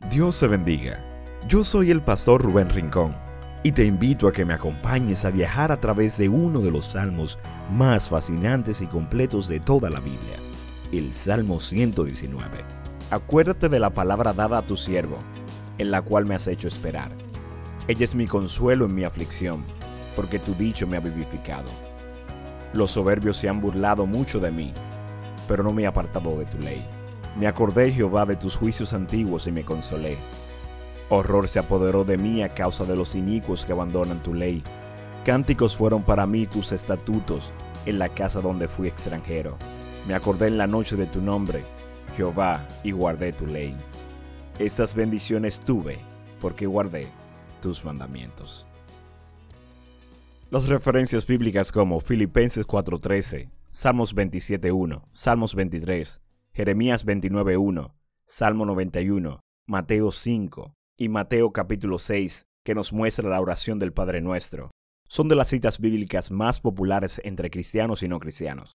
Dios se bendiga. Yo soy el pastor Rubén Rincón y te invito a que me acompañes a viajar a través de uno de los salmos más fascinantes y completos de toda la Biblia, el Salmo 119. Acuérdate de la palabra dada a tu siervo, en la cual me has hecho esperar. Ella es mi consuelo en mi aflicción, porque tu dicho me ha vivificado. Los soberbios se han burlado mucho de mí, pero no me he apartado de tu ley. Me acordé, Jehová, de tus juicios antiguos y me consolé. Horror se apoderó de mí a causa de los inicuos que abandonan tu ley. Cánticos fueron para mí tus estatutos en la casa donde fui extranjero. Me acordé en la noche de tu nombre, Jehová, y guardé tu ley. Estas bendiciones tuve porque guardé tus mandamientos. Las referencias bíblicas como Filipenses 4:13, Salmos 27:1, Salmos 23, Jeremías 29.1, Salmo 91, Mateo 5 y Mateo capítulo 6, que nos muestra la oración del Padre Nuestro, son de las citas bíblicas más populares entre cristianos y no cristianos.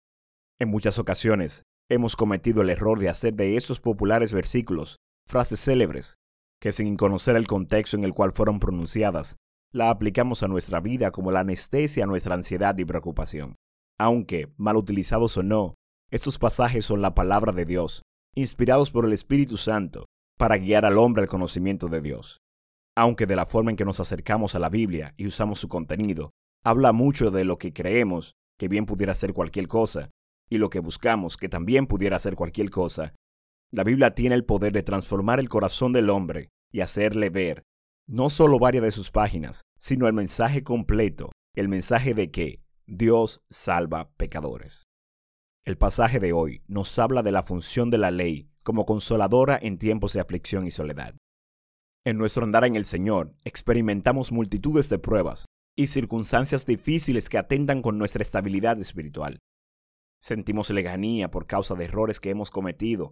En muchas ocasiones, hemos cometido el error de hacer de estos populares versículos frases célebres, que sin conocer el contexto en el cual fueron pronunciadas, la aplicamos a nuestra vida como la anestesia a nuestra ansiedad y preocupación. Aunque, mal utilizados o no, estos pasajes son la palabra de Dios, inspirados por el Espíritu Santo, para guiar al hombre al conocimiento de Dios. Aunque de la forma en que nos acercamos a la Biblia y usamos su contenido, habla mucho de lo que creemos, que bien pudiera ser cualquier cosa, y lo que buscamos, que también pudiera ser cualquier cosa, la Biblia tiene el poder de transformar el corazón del hombre y hacerle ver, no solo varias de sus páginas, sino el mensaje completo, el mensaje de que Dios salva pecadores. El pasaje de hoy nos habla de la función de la ley como consoladora en tiempos de aflicción y soledad. En nuestro andar en el Señor experimentamos multitudes de pruebas y circunstancias difíciles que atentan con nuestra estabilidad espiritual. Sentimos lejanía por causa de errores que hemos cometido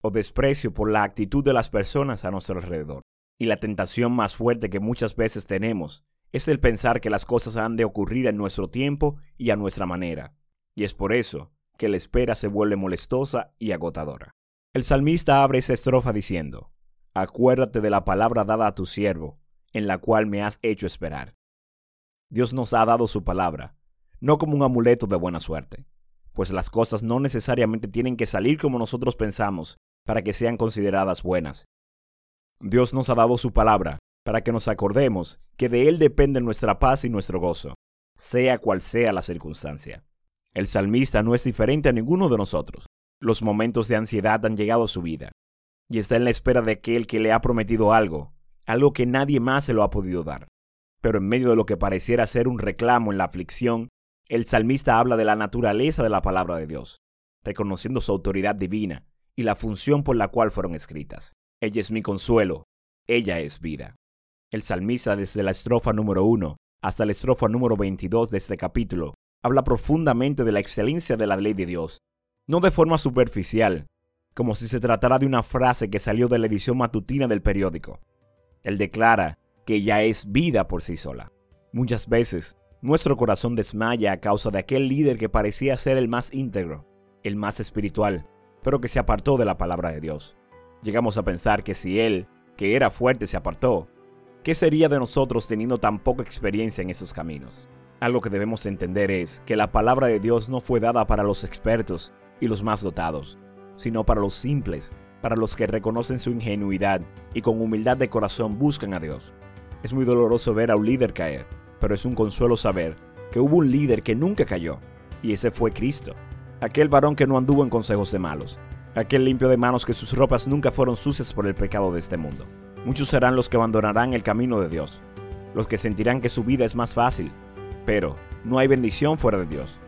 o desprecio por la actitud de las personas a nuestro alrededor. Y la tentación más fuerte que muchas veces tenemos es el pensar que las cosas han de ocurrir en nuestro tiempo y a nuestra manera. Y es por eso que la espera se vuelve molestosa y agotadora. El salmista abre esa estrofa diciendo, Acuérdate de la palabra dada a tu siervo, en la cual me has hecho esperar. Dios nos ha dado su palabra, no como un amuleto de buena suerte, pues las cosas no necesariamente tienen que salir como nosotros pensamos para que sean consideradas buenas. Dios nos ha dado su palabra para que nos acordemos que de Él depende nuestra paz y nuestro gozo, sea cual sea la circunstancia. El salmista no es diferente a ninguno de nosotros. Los momentos de ansiedad han llegado a su vida, y está en la espera de aquel que le ha prometido algo, algo que nadie más se lo ha podido dar. Pero en medio de lo que pareciera ser un reclamo en la aflicción, el salmista habla de la naturaleza de la palabra de Dios, reconociendo su autoridad divina y la función por la cual fueron escritas. Ella es mi consuelo, ella es vida. El salmista desde la estrofa número 1 hasta la estrofa número 22 de este capítulo habla profundamente de la excelencia de la ley de Dios, no de forma superficial, como si se tratara de una frase que salió de la edición matutina del periódico. Él declara que ya es vida por sí sola. Muchas veces, nuestro corazón desmaya a causa de aquel líder que parecía ser el más íntegro, el más espiritual, pero que se apartó de la palabra de Dios. Llegamos a pensar que si él, que era fuerte, se apartó, ¿qué sería de nosotros teniendo tan poca experiencia en esos caminos? Algo que debemos entender es que la palabra de Dios no fue dada para los expertos y los más dotados, sino para los simples, para los que reconocen su ingenuidad y con humildad de corazón buscan a Dios. Es muy doloroso ver a un líder caer, pero es un consuelo saber que hubo un líder que nunca cayó, y ese fue Cristo, aquel varón que no anduvo en consejos de malos, aquel limpio de manos que sus ropas nunca fueron sucias por el pecado de este mundo. Muchos serán los que abandonarán el camino de Dios, los que sentirán que su vida es más fácil, pero no hay bendición fuera de Dios.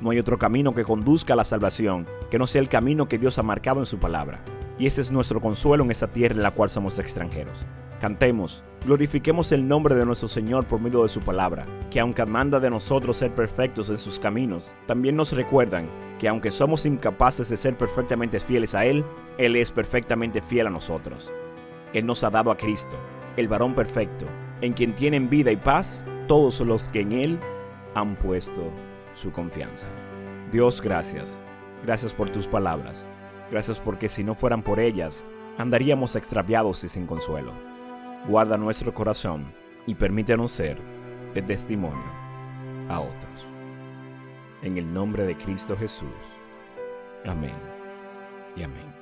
No hay otro camino que conduzca a la salvación que no sea el camino que Dios ha marcado en su palabra. Y ese es nuestro consuelo en esta tierra en la cual somos extranjeros. Cantemos, glorifiquemos el nombre de nuestro Señor por medio de su palabra, que aunque manda de nosotros ser perfectos en sus caminos, también nos recuerdan que aunque somos incapaces de ser perfectamente fieles a Él, Él es perfectamente fiel a nosotros. Él nos ha dado a Cristo, el varón perfecto, en quien tienen vida y paz todos los que en Él han puesto su confianza. Dios, gracias. Gracias por tus palabras. Gracias porque si no fueran por ellas, andaríamos extraviados y sin consuelo. Guarda nuestro corazón y permítenos ser de testimonio a otros. En el nombre de Cristo Jesús. Amén y amén.